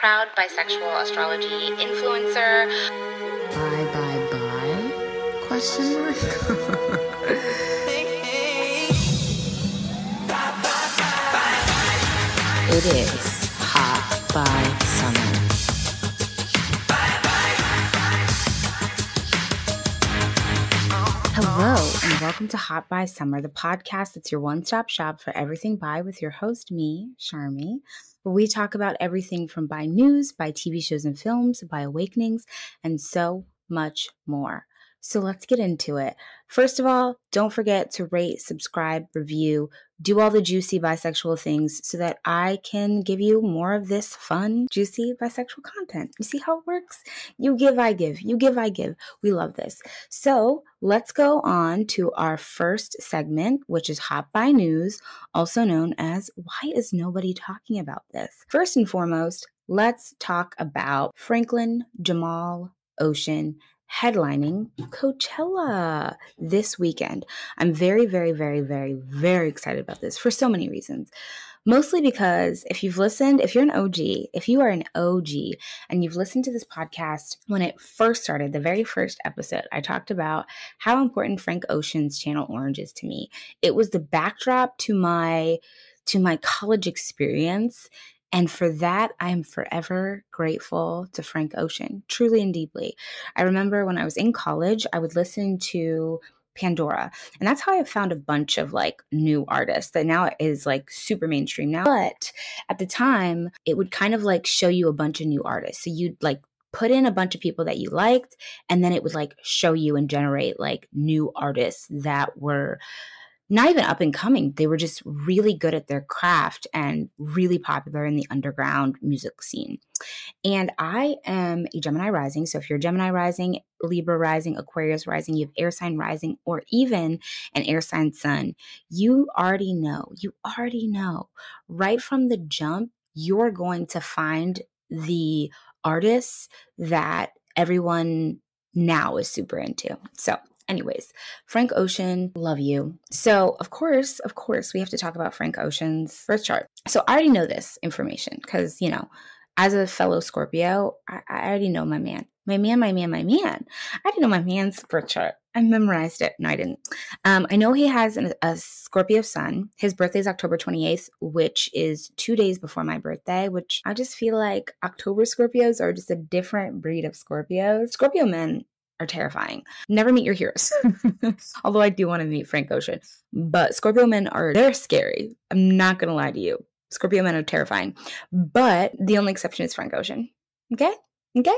proud bisexual astrology influencer. Bye, bye, bye? Question mark? It is hot bi summer. Hello, and welcome to Hot Bi Summer, the podcast that's your one stop shop for everything bi with your host, me, Charmee, where we talk about everything from bi news, bi TV shows and films, bi awakenings, and so much more. So let's get into it. First of all, don't forget to rate, subscribe, review, do all the juicy bisexual things so that I can give you more of this fun, juicy bisexual content. You see how it works? You give, I give. You give, I give. We love this. So let's go on to our first segment, which is Hot Bi News, also known as Why is Nobody Talking About This? First and foremost, let's talk about Franklin Jamal Ocean headlining Coachella this weekend. I'm very, very, very, very, very excited about this for so many reasons. Mostly because if you've listened, if you're an OG, if you are an OG and you've listened to this podcast when it first started, the very first episode, I talked about how important Frank Ocean's Channel Orange is to me. It was the backdrop to my to my college experience and for that, I am forever grateful to Frank Ocean, truly and deeply. I remember when I was in college, I would listen to Pandora. And that's how I found a bunch of like new artists that now is like super mainstream now. But at the time, it would kind of like show you a bunch of new artists. So you'd like put in a bunch of people that you liked, and then it would like show you and generate like new artists that were not even up and coming. They were just really good at their craft and really popular in the underground music scene. And I am a Gemini rising. So if you're Gemini rising, Libra rising, Aquarius rising, you have air sign rising, or even an air sign sun, you already know, you already know right from the jump, you're going to find the artists that everyone now is super into. So Anyways, Frank Ocean, love you. So, of course, of course, we have to talk about Frank Ocean's birth chart. So, I already know this information because, you know, as a fellow Scorpio, I, I, already know my man. My man, my man, my man. I already know my man's birth chart. I memorized it. No, I didn't. Um, I know he has an, a Scorpio sun. His birthday is October 28th, which is two days before my birthday, which I just feel like October Scorpios are just a different breed of Scorpios. Scorpio men are terrifying. Never meet your heroes. Although I do want to meet Frank Ocean. But Scorpio men are they're scary. I'm not gonna lie to you. Scorpio men are terrifying. But the only exception is Frank Ocean. Okay? Okay?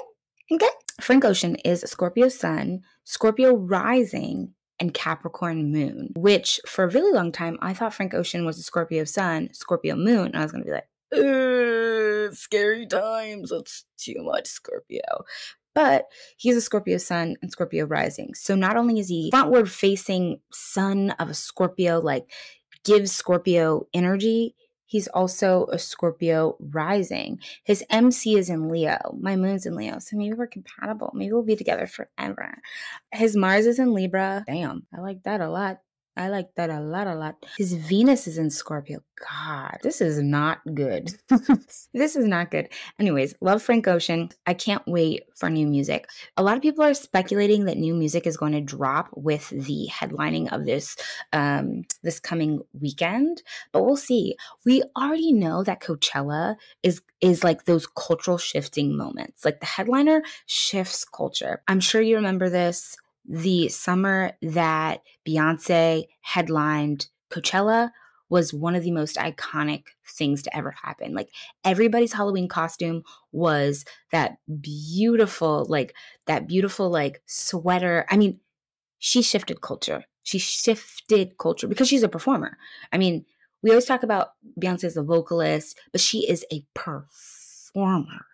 Okay? Frank Ocean is Scorpio sun, Scorpio rising, and Capricorn moon, which for a really long time I thought Frank Ocean was a Scorpio sun, Scorpio moon. And I was gonna be like, scary times. That's too much Scorpio but he's a Scorpio sun and Scorpio rising. So not only is he frontward facing sun of a Scorpio, like gives Scorpio energy, he's also a Scorpio rising. His MC is in Leo. My moon's in Leo. So maybe we're compatible. Maybe we'll be together forever. His Mars is in Libra. Damn, I like that a lot. I like that a lot, a lot. His Venus is in Scorpio. God, this is not good. this is not good. Anyways, love Frank Ocean. I can't wait for new music. A lot of people are speculating that new music is going to drop with the headlining of this um, this coming weekend, but we'll see. We already know that Coachella is is like those cultural shifting moments. Like the headliner shifts culture. I'm sure you remember this the summer that Beyonce headlined Coachella was one of the most iconic things to ever happen. Like everybody's Halloween costume was that beautiful, like that beautiful, like sweater. I mean, she shifted culture. She shifted culture because she's a performer. I mean, we always talk about Beyonce as a vocalist, but she is a performer.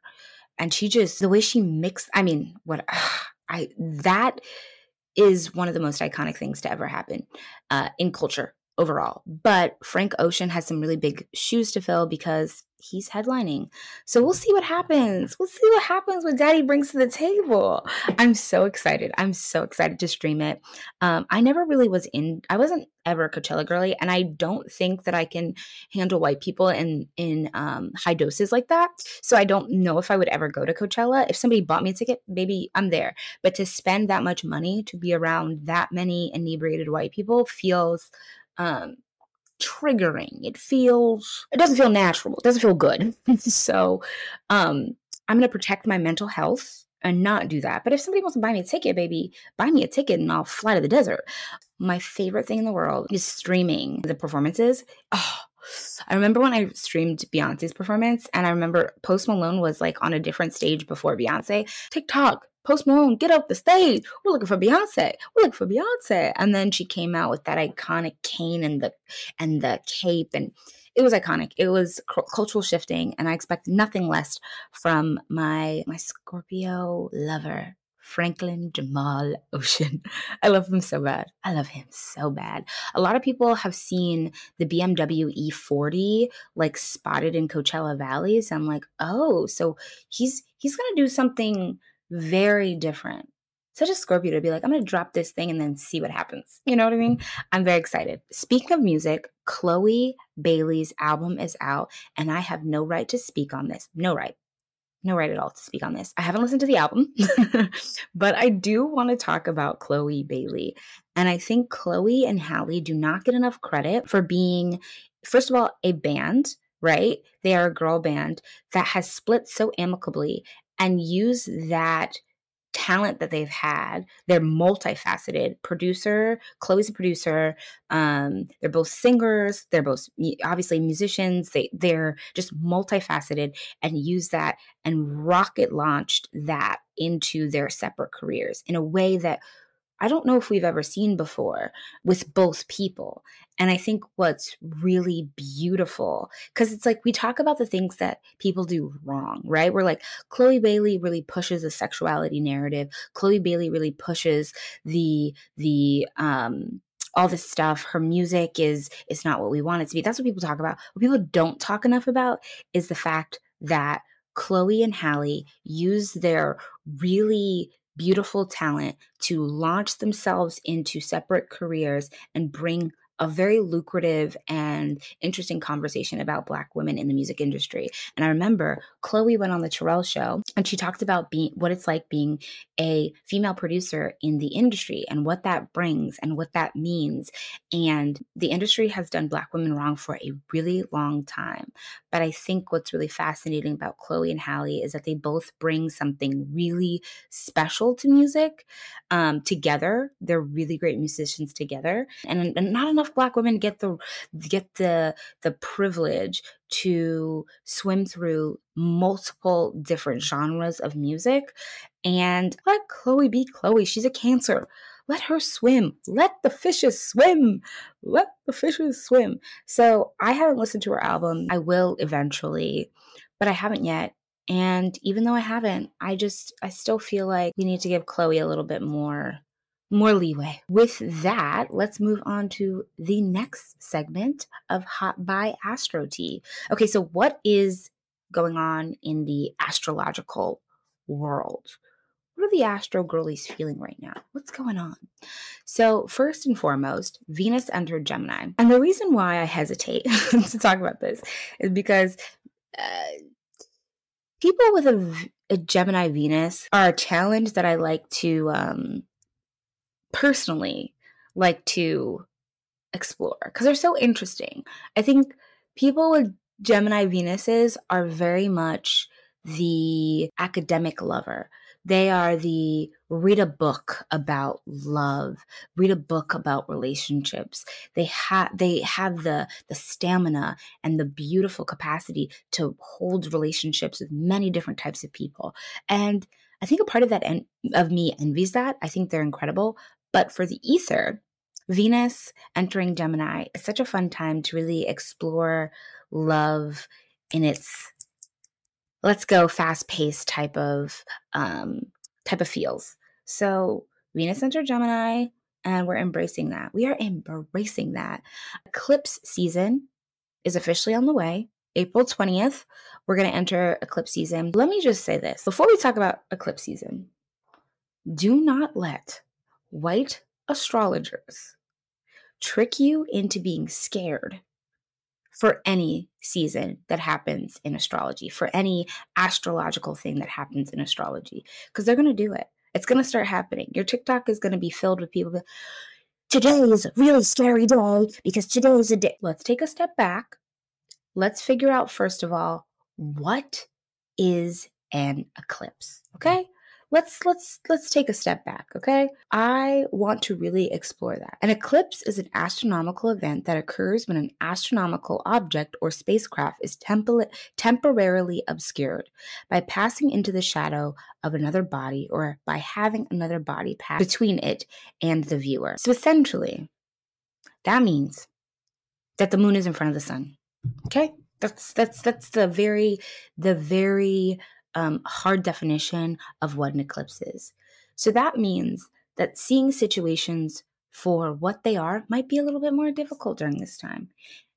And she just, the way she mixed, I mean, what, I, that, is one of the most iconic things to ever happen uh, in culture overall. But Frank Ocean has some really big shoes to fill because he's headlining. So we'll see what happens. We'll see what happens when Daddy brings to the table. I'm so excited. I'm so excited to stream it. Um, I never really was in. I wasn't ever a Coachella girly, and I don't think that I can handle white people in in um, high doses like that. So I don't know if I would ever go to Coachella. If somebody bought me a ticket, maybe I'm there. But to spend that much money to be around that many inebriated white people feels um, triggering. It feels, it doesn't feel natural. It doesn't feel good. so um, I'm going to protect my mental health and not do that. But if somebody wants to buy me a ticket, baby, buy me a ticket and I'll fly to the desert. My favorite thing in the world is streaming the performances. Oh, I remember when I streamed Beyonce's performance, and I remember Post Malone was like on a different stage before Beyonce. TikTok, Post Malone, get up the stage. We're looking for Beyonce. We're looking for Beyonce. And then she came out with that iconic cane and the and the cape and it was iconic. It was cultural shifting, and I expect nothing less from my my Scorpio lover, Franklin Jamal Ocean. I love him so bad. I love him so bad. A lot of people have seen the BMW E40 like spotted in Coachella Valley. So I'm like, oh, so he's he's gonna do something very different. Such a Scorpio to be like, I'm going to drop this thing and then see what happens. You know what I mean? I'm very excited. Speaking of music, Chloe Bailey's album is out, and I have no right to speak on this. No right. No right at all to speak on this. I haven't listened to the album, but I do want to talk about Chloe Bailey. And I think Chloe and Halle do not get enough credit for being, first of all, a band right? They are a girl band that has split so amicably and use that talent that they've had. They're multifaceted. Producer, Chloe's a producer. Um, they're both singers. They're both obviously musicians. They they're just multifaceted and use that and rocket launched that into their separate careers in a way that I don't know if we've ever seen before with both people. And I think what's really beautiful, because it's like we talk about the things that people do wrong, right? We're like, Chloe Bailey really pushes the sexuality narrative. Chloe Bailey really pushes the, the, um, all this stuff her music is is not what we want it to be that's what people talk about what people don't talk enough about is the fact that chloe and halle use their really beautiful talent to launch themselves into separate careers and bring a very lucrative and interesting conversation about Black women in the music industry. And I remember Chloe went on the Terrell show and she talked about being what it's like being a female producer in the industry and what that brings and what that means. And the industry has done Black women wrong for a really long time. But I think what's really fascinating about Chloe and Halle is that they both bring something really special to music um, together. They're really great musicians together, and, and not enough Black women get the get the the privilege to swim through multiple different genres of music. And let Chloe be Chloe. She's a cancer. Let her swim. Let the fishes swim. Let the fishes swim. So I haven't listened to her album. I will eventually, but I haven't yet. And even though I haven't, I just, I still feel like we need to give Chloe a little bit more more leeway. With that, let's move on to the next segment of Hot Bi Astro Tea. Okay, so what is going on in the astrological world? What are the astro girlies feeling right now? What's going on? So, first and foremost, Venus entered Gemini. And the reason why I hesitate to talk about this is because uh, people with a, a, Gemini Venus are a challenge that I like to um, personally like to explore because they're so interesting. I think people with Gemini Venuses are very much the academic lover. They are the read a book about love, read a book about relationships. They have they have the the stamina and the beautiful capacity to hold relationships with many different types of people. And I think a part of that en- of me envies that. I think they're incredible, but for the ether, Venus entering Gemini is such a fun time to really explore love in its let's go fast paced type of um, type of feels. So Venus entered Gemini, And we're embracing that. We are embracing that. Eclipse season is officially on the way. April 20th, we're going to enter eclipse season. Let me just say this before we talk about eclipse season do not let white astrologers trick you into being scared for any season that happens in astrology, for any astrological thing that happens in astrology, because they're going to do it. It's going to start happening. Your TikTok is going to be filled with people. Today is a really scary day because today is a day. Let's take a step back. Let's figure out, first of all, what is an eclipse? Mm-hmm. Okay let's let's let's take a step back okay? I want to really explore that. An eclipse is an astronomical event that occurs when an astronomical object or spacecraft is temp- temporarily obscured by passing into the shadow of another body or by having another body pass between it and the viewer. So essentially that means that the moon is in front of the sun okay? That's that's that's the very the very um, hard definition of what an eclipse is. So that means that seeing situations for what they are might be a little bit more difficult during this time.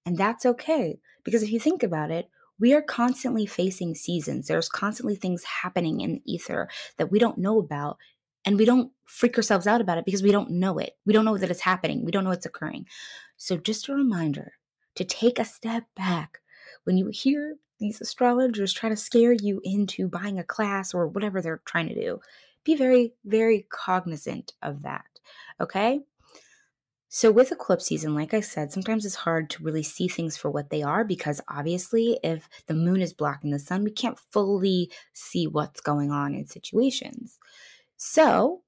And that's okay, because if you think about it, we are constantly facing seasons. There's constantly things happening in the ether that we don't know about, and we don't freak ourselves out about it because we don't know it. We don't know that it's happening, we don't know it's occurring. So, just a reminder to take a step back when you hear these astrologers try to scare you into buying a class or whatever they're trying to do. Be very, very cognizant of that. Okay? So, with eclipse season, like I said, sometimes it's hard to really see things for what they are because obviously, if the moon is blocking the sun, we can't fully see what's going on in situations. So,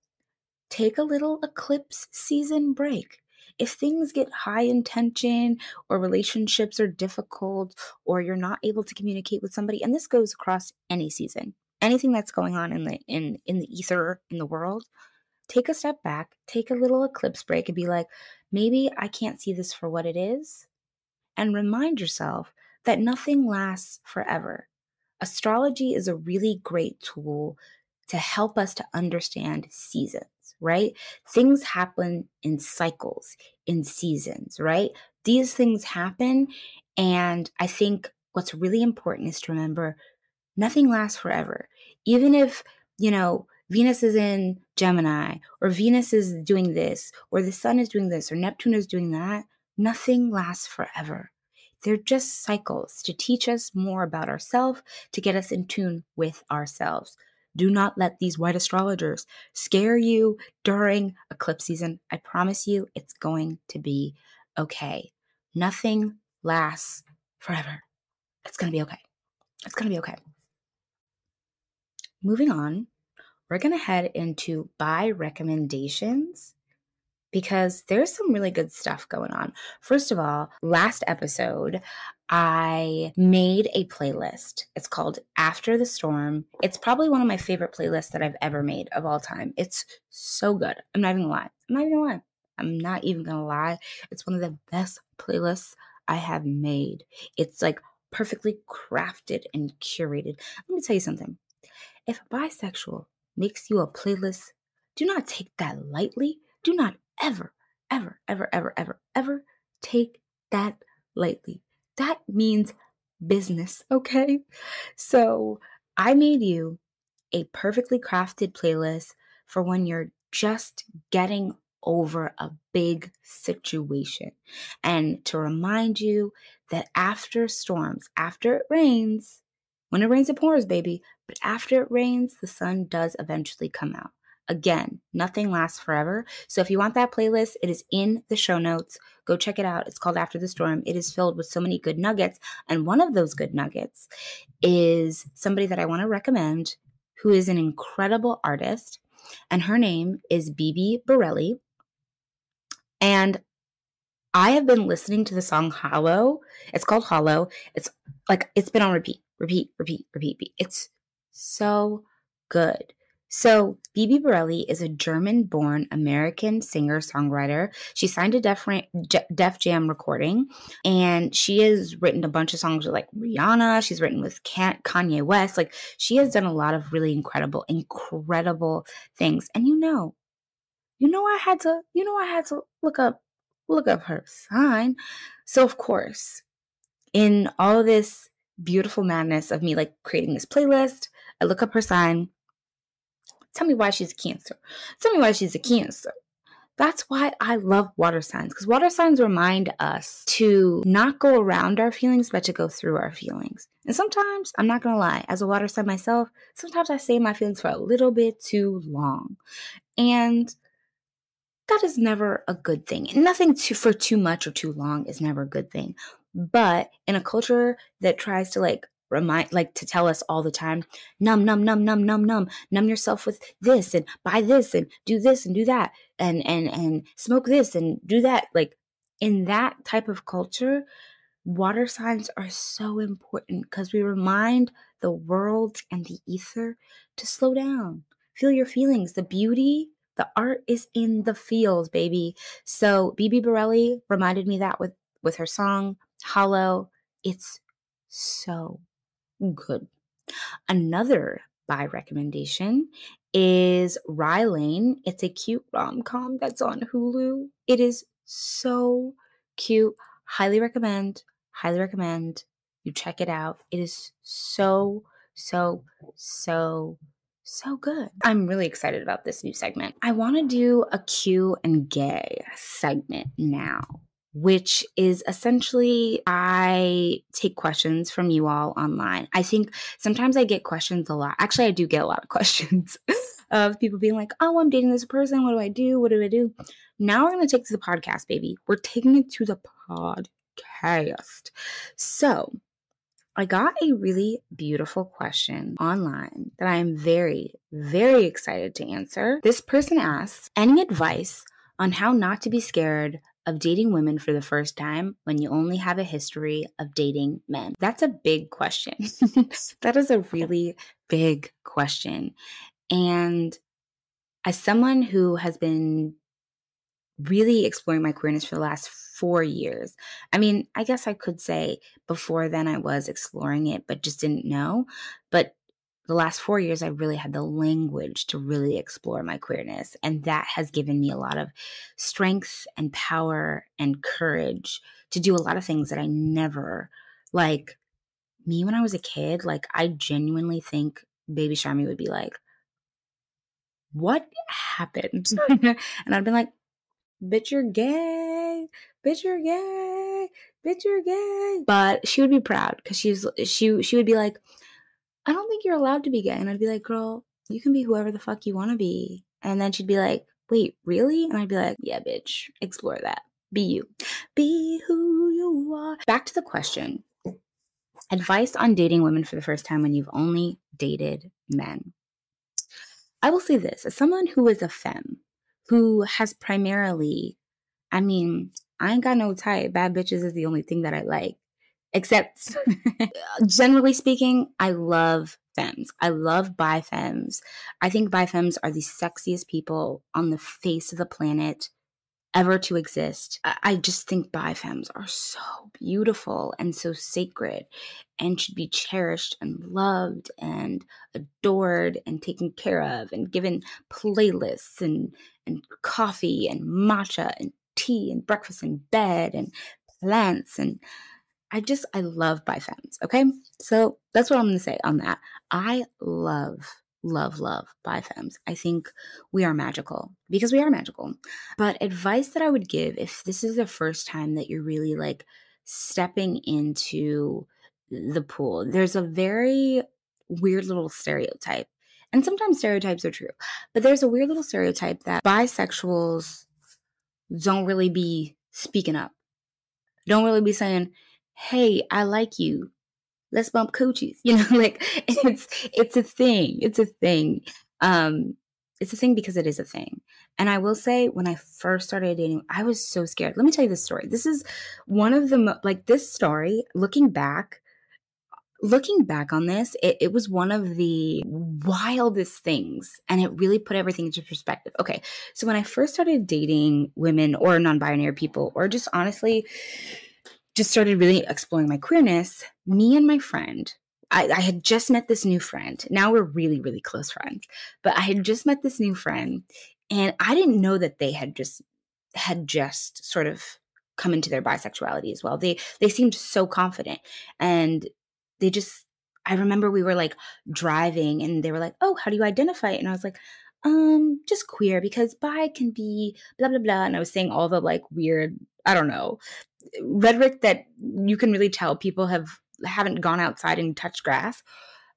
take a little eclipse season break if things get high in tension or relationships are difficult or you're not able to communicate with somebody and this goes across any season anything that's going on in the in in the ether in the world take a step back take a little eclipse break and be like maybe i can't see this for what it is and remind yourself that nothing lasts forever. Astrology is a really great tool to help us to understand seasons right? Things happen in cycles, in seasons, right? These things happen. And I think what's really important is to remember nothing lasts forever. Even if, you know, Venus is in Gemini, or Venus is doing this, or the sun is doing this, or Neptune is doing that, nothing lasts forever. They're just cycles to teach us more about ourselves, to get us in tune with ourselves. Do not let these white astrologers scare you during eclipse season. I promise you it's going to be okay. Nothing lasts forever. It's going to be okay. It's going to be okay. Moving on, we're going to head into bi recommendations because there's some really good stuff going on. First of all, last episode, I made a playlist. It's called After the Storm. It's probably one of my favorite playlists that I've ever made of all time. It's so good. I'm not even gonna lie. I'm not even gonna lie. I'm not even gonna lie. It's one of the best playlists I have made. It's like perfectly crafted and curated. Let me tell you something. If bisexual makes you a playlist, do not take that lightly. Do not ever, ever, ever, ever, ever, ever take that lightly that means business, okay? So I made you a perfectly crafted playlist for when you're just getting over a big situation. And to remind you that after storms, after it rains, when it rains, it pours, baby. But after it rains, the sun does eventually come out. Again, nothing lasts forever. So if you want that playlist, it is in the show notes. Go check it out. It's called After the Storm. It is filled with so many good nuggets. And one of those good nuggets is somebody that I want to recommend who is an incredible artist. And her name is Bibi Bourelly. And I have been listening to the song Hollow. It's called Hollow. It's like it's been on repeat, repeat, repeat, repeat. It's so good. So, Bibi Bourelly is a German born American singer songwriter. She signed a Def, Def Jam recording and she has written a bunch of songs with like Rihanna. She's written with Kanye West. Like, she has done a lot of really incredible, incredible things. And you know, you know I had to, you know I had to look up look up her sign. So of course, in all this beautiful madness of me like creating this playlist, I look up her sign. Tell me why she's a cancer. Tell me why she's a cancer. That's why I love water signs because water signs remind us to not go around our feelings, but to go through our feelings. And sometimes, I'm not gonna lie, as a water sign myself, sometimes I say my feelings for a little bit too long. And that is never a good thing. Nothing too, for too much or too long is never a good thing. But in a culture that tries to like remind like to tell us all the time numb numb numb numb numb numb. Numb yourself with this and buy this and do this and do that and and and smoke this and do that. Like in that type of culture water signs are so important because we remind the world and the ether to slow down. Feel your feelings. The beauty the art is in the feels baby. So Bibi Bourelly reminded me that with with her song hollow. It's so good. Another bi recommendation is Rye Lane. It's a cute rom com that's on Hulu. It is so cute. Highly recommend. Highly recommend you check it out. It is so, so, so, so good. I'm really excited about this new segment. I want to do a Q and gay segment now which is essentially I take questions from you all online. I think sometimes I get questions a lot. Actually, I do get a lot of questions of people being like, oh, I'm dating this person. What do I do? What do I do? Now we're going to take to the podcast, baby. We're taking it to the podcast. So I got a really beautiful question online that I am very, very excited to answer. This person asks, any advice on how not to be scared of dating women for the first time when you only have a history of dating men? That's a big question. that is a really big question. And as someone who has been really exploring my queerness for the last four years, I mean, I guess I could say before then I was exploring it, but just didn't know. But the last four years, I really had the language to really explore my queerness. And that has given me a lot of strength and power and courage to do a lot of things that I never, like me when I was a kid, like I genuinely think baby Charmee would be like, what happened? and I'd be like, bitch, you're gay. Bitch, you're gay. Bitch, you're gay. But she would be proud because she's she she would be like, I don't think you're allowed to be gay. And I'd be like, girl, you can be whoever the fuck you want to be. And then she'd be like, wait, really? And I'd be like, yeah, bitch, explore that. Be you. Be who you are. Back to the question advice on dating women for the first time when you've only dated men. I will say this as someone who is a femme, who has primarily, I mean, I ain't got no type. Bad bitches is the only thing that I like except generally speaking, I love femmes. I love bi femmes. I think bi femmes are the sexiest people on the face of the planet ever to exist. I just think bi femmes are so beautiful and so sacred and should be cherished and loved and adored and taken care of and given playlists and and coffee and matcha and tea and breakfast in bed and plants and I just, I love bi femmes. Okay. So that's what I'm going to say on that. I love, love, love bi femmes. I think we are magical because we are magical. But advice that I would give if this is the first time that you're really like stepping into the pool, there's a very weird little stereotype. And sometimes stereotypes are true, but there's a weird little stereotype that bisexuals don't really be speaking up, don't really be saying, hey, I like you. Let's bump coochies. You know, like it's it's a thing. It's a thing. Um, it's a thing because it is a thing. And I will say, when I first started dating, I was so scared. Let me tell you this story. This is one of the mo- like this story. Looking back, looking back on this, it, it, was one of the wildest things, and it really put everything into perspective. Okay, so when I first started dating women or non-binary people, or just honestly just started really exploring my queerness, me and my friend, I, I, had just met this new friend. Now we're really, really close friends. But I had just met this new friend, And I didn't know that they had just had just sort of come into their bisexuality as well. They they seemed so confident and they just I remember we were like driving and they were like, "Oh, how do you identify it?" And I was like, "Um, just queer because bi can be blah blah blah." And I was saying all the like weird, I don't know, rhetoric that you can really tell people have haven't gone outside and touched grass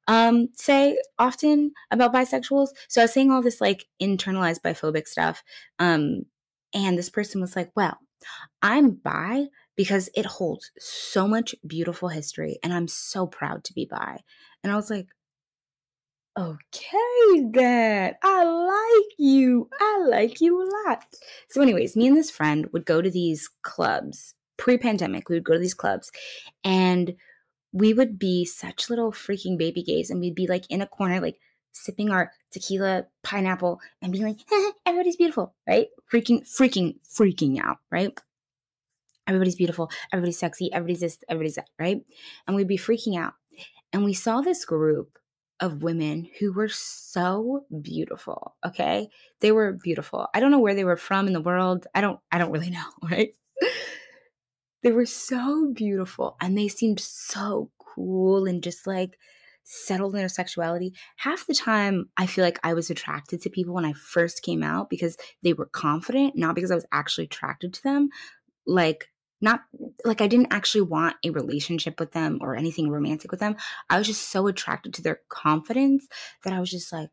um, say often about bisexuals. So I was saying all this like internalized biphobic stuff. Um, and this person was like, well, I'm bi because it holds so much beautiful history and I'm so proud to be bi. And I was like, okay, then I like you. I like you a lot. So, anyways, me and this friend would go to these clubs pre pandemic. We would go to these clubs and we would be such little freaking baby gays and we'd be like in a corner, like sipping our tequila pineapple and being like, eh, everybody's beautiful, right? Freaking, freaking, freaking out, right? Everybody's beautiful, everybody's sexy, everybody's this, everybody's that, right? And we'd be freaking out. And we saw this group of women who were so beautiful, okay? They were beautiful. I don't know where they were from in the world. I don't I don't really know, right? They were so beautiful and they seemed so cool and just like settled in their sexuality. Half the time, I feel like I was attracted to people when I first came out because they were confident, not because I was actually attracted to them. Like, not like I didn't actually want a relationship with them or anything romantic with them. I was just so attracted to their confidence that I was just like,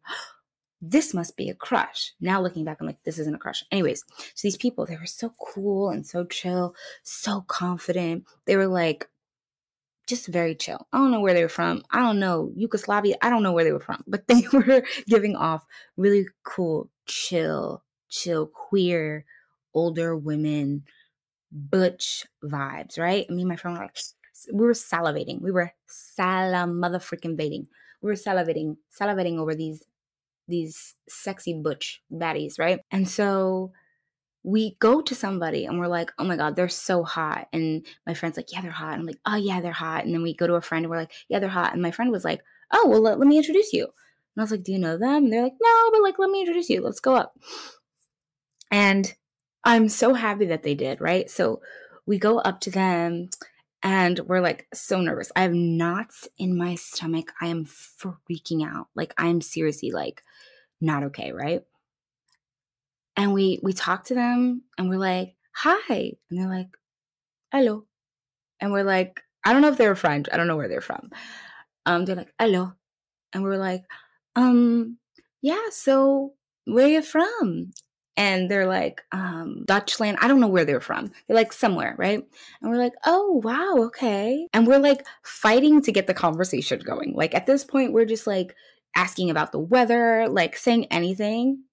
this must be a crush. Now looking back, I'm like, this isn't a crush. Anyways, so these people, they were so cool and so chill, so confident. They were like just very chill. I don't know where they were from. I don't know Yugoslavia. I don't know where they were from, but they were giving off really cool, chill, chill, queer, older women, butch vibes, right? I mean, my friend were like, we were salivating. We were salam mother baiting. We were salivating, salivating over these these sexy butch baddies, right? And so we go to somebody and we're like, oh my God, they're so hot. And my friend's like, yeah, they're hot. And I'm like, oh yeah, they're hot. And then we go to a friend and we're like, yeah, they're hot. And my friend was like, oh, well, let, let me introduce you. And I was like, do you know them? And they're like, no, but like, let me introduce you. Let's go up. And I'm so happy that they did, right? So we go up to them and we're like so nervous. I have knots in my stomach. I am freaking out. Like I'm seriously like not okay, right? And we we talk to them and we're like, "Hi." And they're like, "Hello." And we're like, I don't know if they were French. I don't know where they're from. Um they're like, "Hello." And we're like, "Um yeah, so where are you from?" And they're like um Dutchland. I don't know where they're from. They're like somewhere, right? And we're like, "Oh, wow, okay." And we're like fighting to get the conversation going. Like at this point we're just like asking about the weather, like saying anything.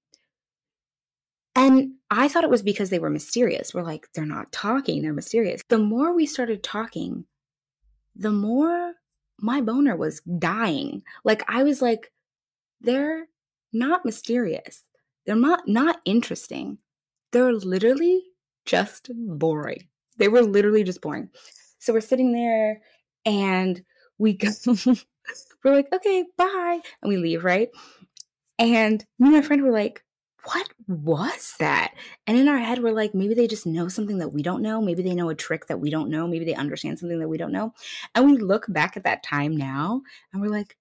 And I thought it was because they were mysterious. We're like, they're not talking, they're mysterious. The more we started talking, the more my boner was dying. Like I was like, they're not mysterious. They're not not interesting. They're literally just boring. They were literally just boring. So we're sitting there and we go we're like, okay, bye. And we leave, right? And me and my friend were like, what was that? And in our head, we're like, maybe they just know something that we don't know. Maybe they know a trick that we don't know. Maybe they understand something that we don't know. And we look back at that time now and we're like,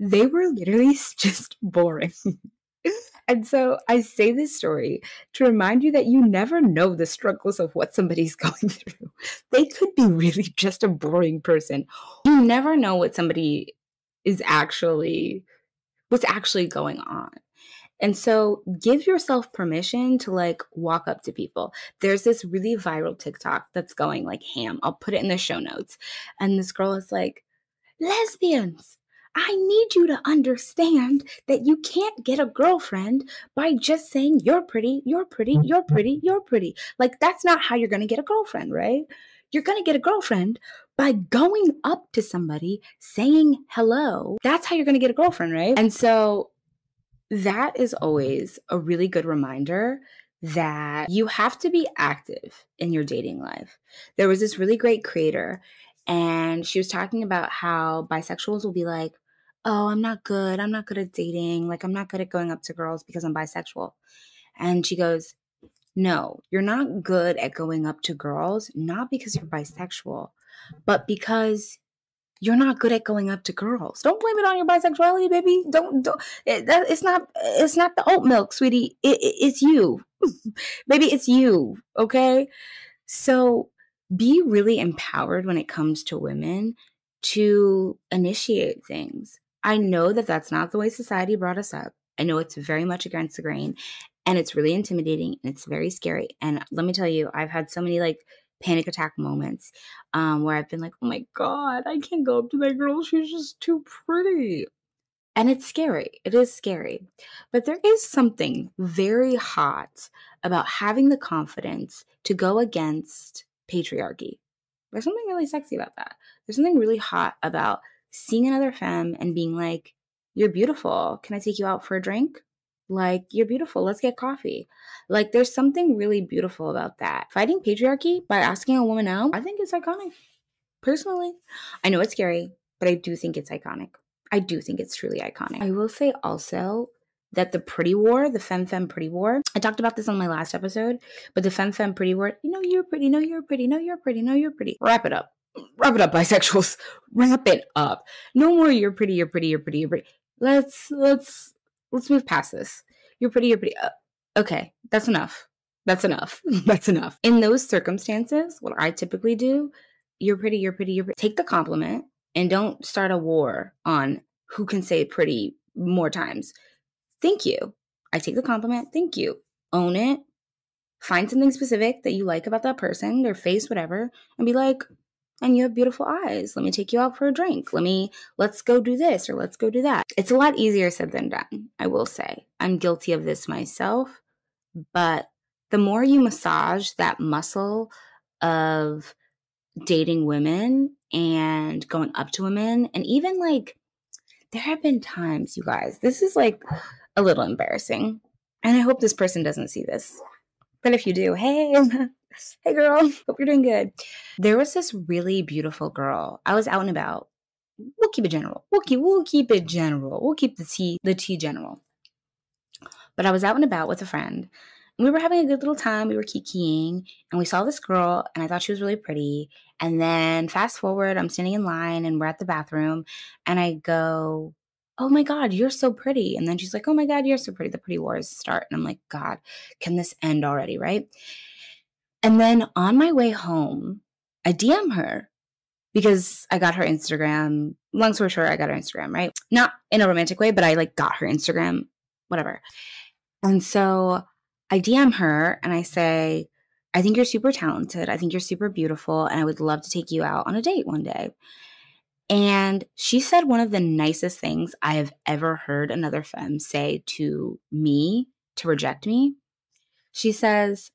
they were literally just boring. and so I say this story to remind you that you never know the struggles of what somebody's going through. They could be really just a boring person. You never know what somebody is actually what's actually going on. And so give yourself permission to like walk up to people. There's this really viral TikTok that's going like ham. I'll put it in the show notes. And this girl is like, lesbians, I need you to understand that you can't get a girlfriend by just saying, you're pretty, you're pretty, mm-hmm. you're pretty, you're pretty. Like, that's not how you're going to get a girlfriend, right? You're going to get a girlfriend by going up to somebody saying hello. That's how you're going to get a girlfriend, right? And so that is always a really good reminder that you have to be active in your dating life. There was this really great creator, and she was talking about how bisexuals will be like, Oh, I'm not good. I'm not good at dating. Like, I'm not good at going up to girls because I'm bisexual. And she goes, No, you're not good at going up to girls, not because you're bisexual, but because you're not good at going up to girls. Don't blame it on your bisexuality, baby. Don't don't. It, that, it's not. It's not the oat milk, sweetie. It, it, it's you, baby. It's you. Okay. So be really empowered when it comes to women to initiate things. I know that that's not the way society brought us up. I know it's very much against the grain and it's really intimidating and it's very scary. And let me tell you, I've had so many like panic attack moments um, where I've been like, oh my God, I can't go up to that girl. She's just too pretty. And it's scary. It is scary. But there is something very hot about having the confidence to go against patriarchy. There's something really sexy about that. There's something really hot about seeing another femme and being like, You're beautiful. Can I take you out for a drink? Like, you're beautiful. Let's get coffee. Like, there's something really beautiful about that. Fighting patriarchy by asking a woman out, I think it's iconic. Personally, I know it's scary, but I do think it's iconic. I do think it's truly iconic. I will say also that the pretty war, the femme femme pretty war, I talked about this on my last episode, but the femme femme pretty war, you know, you're pretty, no, you're pretty, no, you're pretty, no, you're pretty. Wrap it up. Wrap it up, bisexuals. Wrap it up. No more you're pretty, you're pretty, you're pretty, you're pretty. Let's, let's, let's move past this. You're pretty, you're pretty. Uh, okay, that's enough. That's enough. that's enough. In those circumstances, what I typically do, you're pretty, you're pretty, you're pretty. Take the compliment and don't start a war on who can say pretty more times. Thank you. I take the compliment. Thank you. Own it. Find something specific that you like about that person, their face, whatever, and be like, and you have beautiful eyes. Let me take you out for a drink. Let me, let's go do this or let's go do that. It's a lot easier said than done, I will say. I'm guilty of this myself, but the more you massage that muscle of dating women and going up to women, and even like, there have been times, you guys, this is like a little embarrassing. And I hope this person doesn't see this. But if you do, hey, hey girl, hope you're doing good. There was this really beautiful girl. I was out and about. We'll keep it general. We'll keep we'll keep it general. We'll keep the tea the tea general. But I was out and about with a friend. We were having a good little time. We were kikiing, and we saw this girl, and I thought she was really pretty. And then fast forward, I'm standing in line, and we're at the bathroom, and I go, oh my God, you're so pretty. And then she's like, oh my God, you're so pretty. The pretty wars start. And I'm like, God, can this end already? Right. And then on my way home, I DM her because I got her Instagram. Long story short, I got her Instagram, right? Not in a romantic way, but I like got her Instagram, whatever. And so I DM her and I say, I think you're super talented. I think you're super beautiful. And I would love to take you out on a date one day. And she said one of the nicest things I have ever heard another femme say to me to reject me. She says,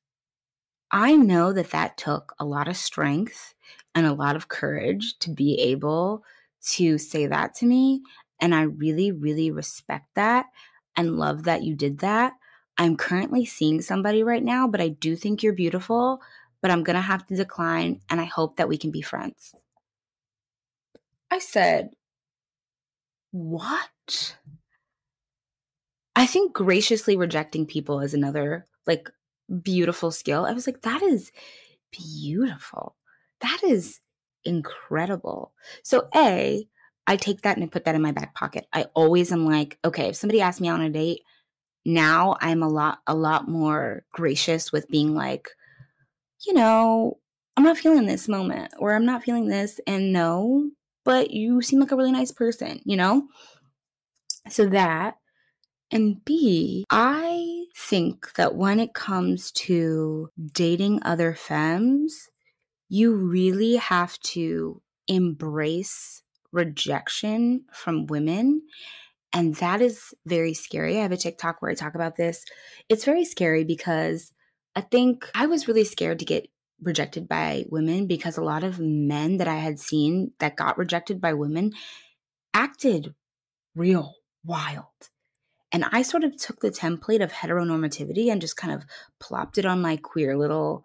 I know that that took a lot of strength and a lot of courage to be able to say that to me. And I really, really respect that and love that you did that. I'm currently seeing somebody right now, but I do think you're beautiful, but I'm going to have to decline. And I hope that we can be friends. I said, What? I think graciously rejecting people is another like beautiful skill. I was like, That is beautiful. That is incredible. So, A, I take that and I put that in my back pocket. I always am like, okay, if somebody asks me on a date, now I'm a lot a lot more gracious with being like, you know, I'm not feeling this moment or I'm not feeling this and no, but you seem like a really nice person, you know? So that. And B, I think that when it comes to dating other femmes, you really have to embrace rejection from women. And that is very scary. I have a TikTok where I talk about this. It's very scary because I think I was really scared to get rejected by women because a lot of men that I had seen that got rejected by women acted real wild. And I sort of took the template of heteronormativity and just kind of plopped it on my queer little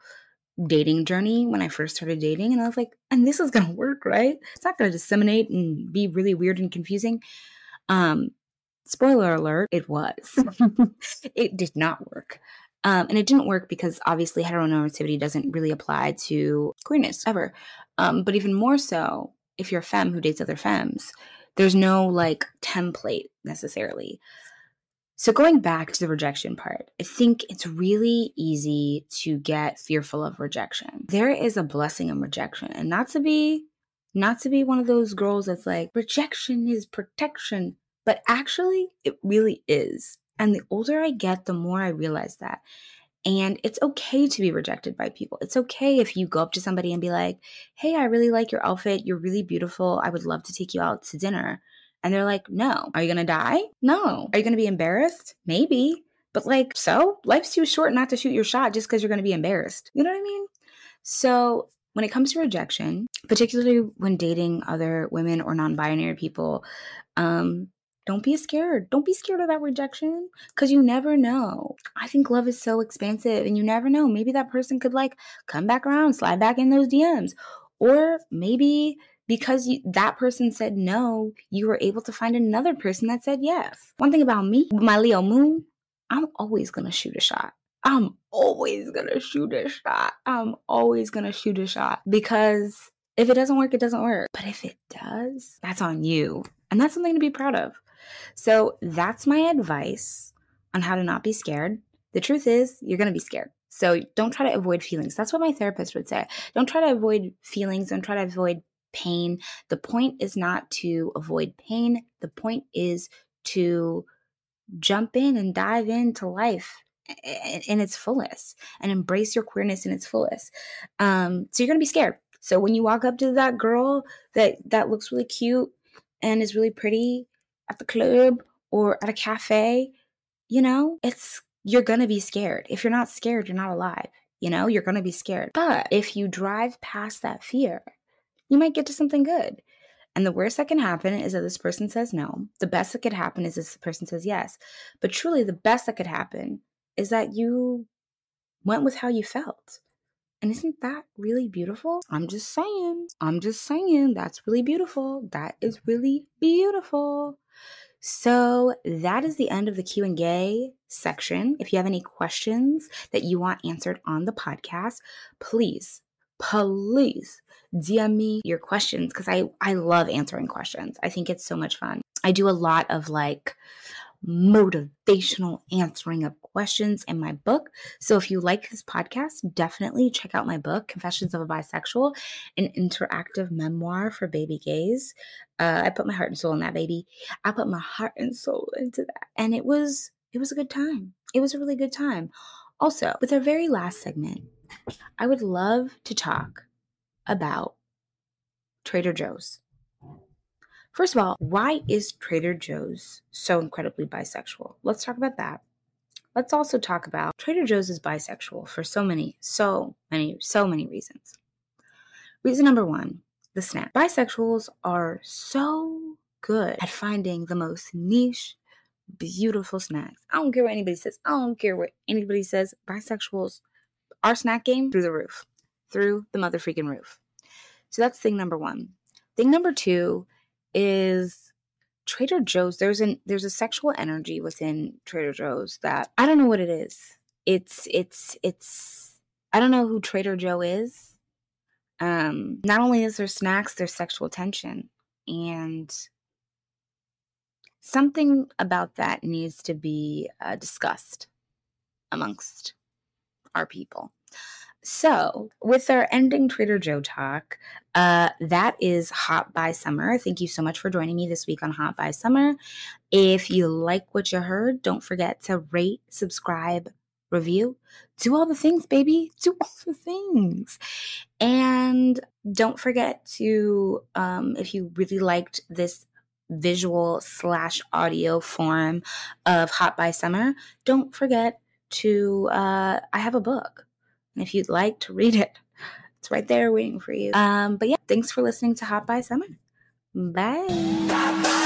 dating journey when I first started dating. And I was like, and this is going to work, right? It's not going to disseminate and be really weird and confusing. Um, spoiler alert, it was. it did not work. Um, and it didn't work because obviously heteronormativity doesn't really apply to queerness ever. Um, but even more so, if you're a femme who dates other femmes, there's no like template necessarily. So, going back to the rejection part, I think it's really easy to get fearful of rejection. There is a blessing in rejection, and not to be not to be one of those girls that's like rejection is protection, but actually it really is. And the older I get, the more I realize that. And it's okay to be rejected by people. It's okay if you go up to somebody and be like, "Hey, I really like your outfit. You're really beautiful. I would love to take you out to dinner." And they're like, no. Are you going to die? No. Are you going to be embarrassed? Maybe. But like, so life's too short not to shoot your shot just because you're going to be embarrassed. You know what I mean? So when it comes to rejection, particularly when dating other women or non binary people, um, don't be scared. Don't be scared of that rejection because you never know. I think love is so expansive and you never know. Maybe that person could like come back around, slide back in those DMs. Or maybe because you, that person said no, you were able to find another person that said yes. One thing about me, my Leo moon, I'm always going to shoot a shot. I'm always going to shoot a shot. I'm always going to shoot a shot because if it doesn't work, it doesn't work. But if it does, that's on you. And that's something to be proud of. So that's my advice on how to not be scared. The truth is, you're going to be scared. So don't try to avoid feelings. That's what my therapist would say. Don't try to avoid feelings. Don't try to avoid pain. The point is not to avoid pain, the point is to jump in and dive into life in its fullest and embrace your queerness in its fullest. Um, so you're gonna be scared. So when you walk up to that girl that that looks really cute and is really pretty at the club or at a cafe, you know, it's you're gonna be scared. If you're not scared, you're not alive. You know, you're gonna be scared. But if you drive past that fear you might get to something good. And the worst that can happen is that this person says no. The best that could happen is this person says yes. But truly, the best that could happen is that you went with how you felt. And isn't that really beautiful? I'm just saying. I'm just saying. That's really beautiful. That is really beautiful. So that is the end of the Q&A section. If you have any questions that you want answered on the podcast, please, please DM me your questions because I, I love answering questions. I think it's so much fun. I do a lot of like motivational answering of questions in my book. So if you like this podcast, definitely check out my book, Confessions of a Bisexual, an interactive memoir for baby gays. Uh, I put my heart and soul in that baby. I put my heart and soul into that. And it was it was a good time. It was a really good time. Also, with our very last segment, I would love to talk about Trader Joe's. First of all, why is Trader Joe's so incredibly bisexual? Let's talk about that. Let's also talk about Trader Joe's is bisexual for so many, so many, so many reasons. Reason number one the snack. Bisexuals are so good at finding the most niche, beautiful snacks. I don't care what anybody says. I don't care what anybody says. Bisexuals, our snack game through the roof through the mother freaking roof. So that's thing number one. Thing number two is Trader Joe's. There's an there's a sexual energy within Trader Joe's that I don't know what it is. It's it's it's I don't know who Trader Joe is. Um, not only is there snacks, there's sexual tension, and something about that needs to be uh, discussed amongst our people. So, with our ending Trader Joe talk, uh, that is Hot Bi Summer. Thank you so much for joining me this week on Hot Bi Summer. If you like what you heard, don't forget to rate, subscribe, review, do all the things, baby. Do all the things. And don't forget to, um, if you really liked this visual slash audio form of Hot Bi Summer, don't forget to, uh, I have a book and if you'd like to read it, it's right there waiting for you. Um, but yeah, thanks for listening to Hot Bi Summer. Bye. Bye, bye, bye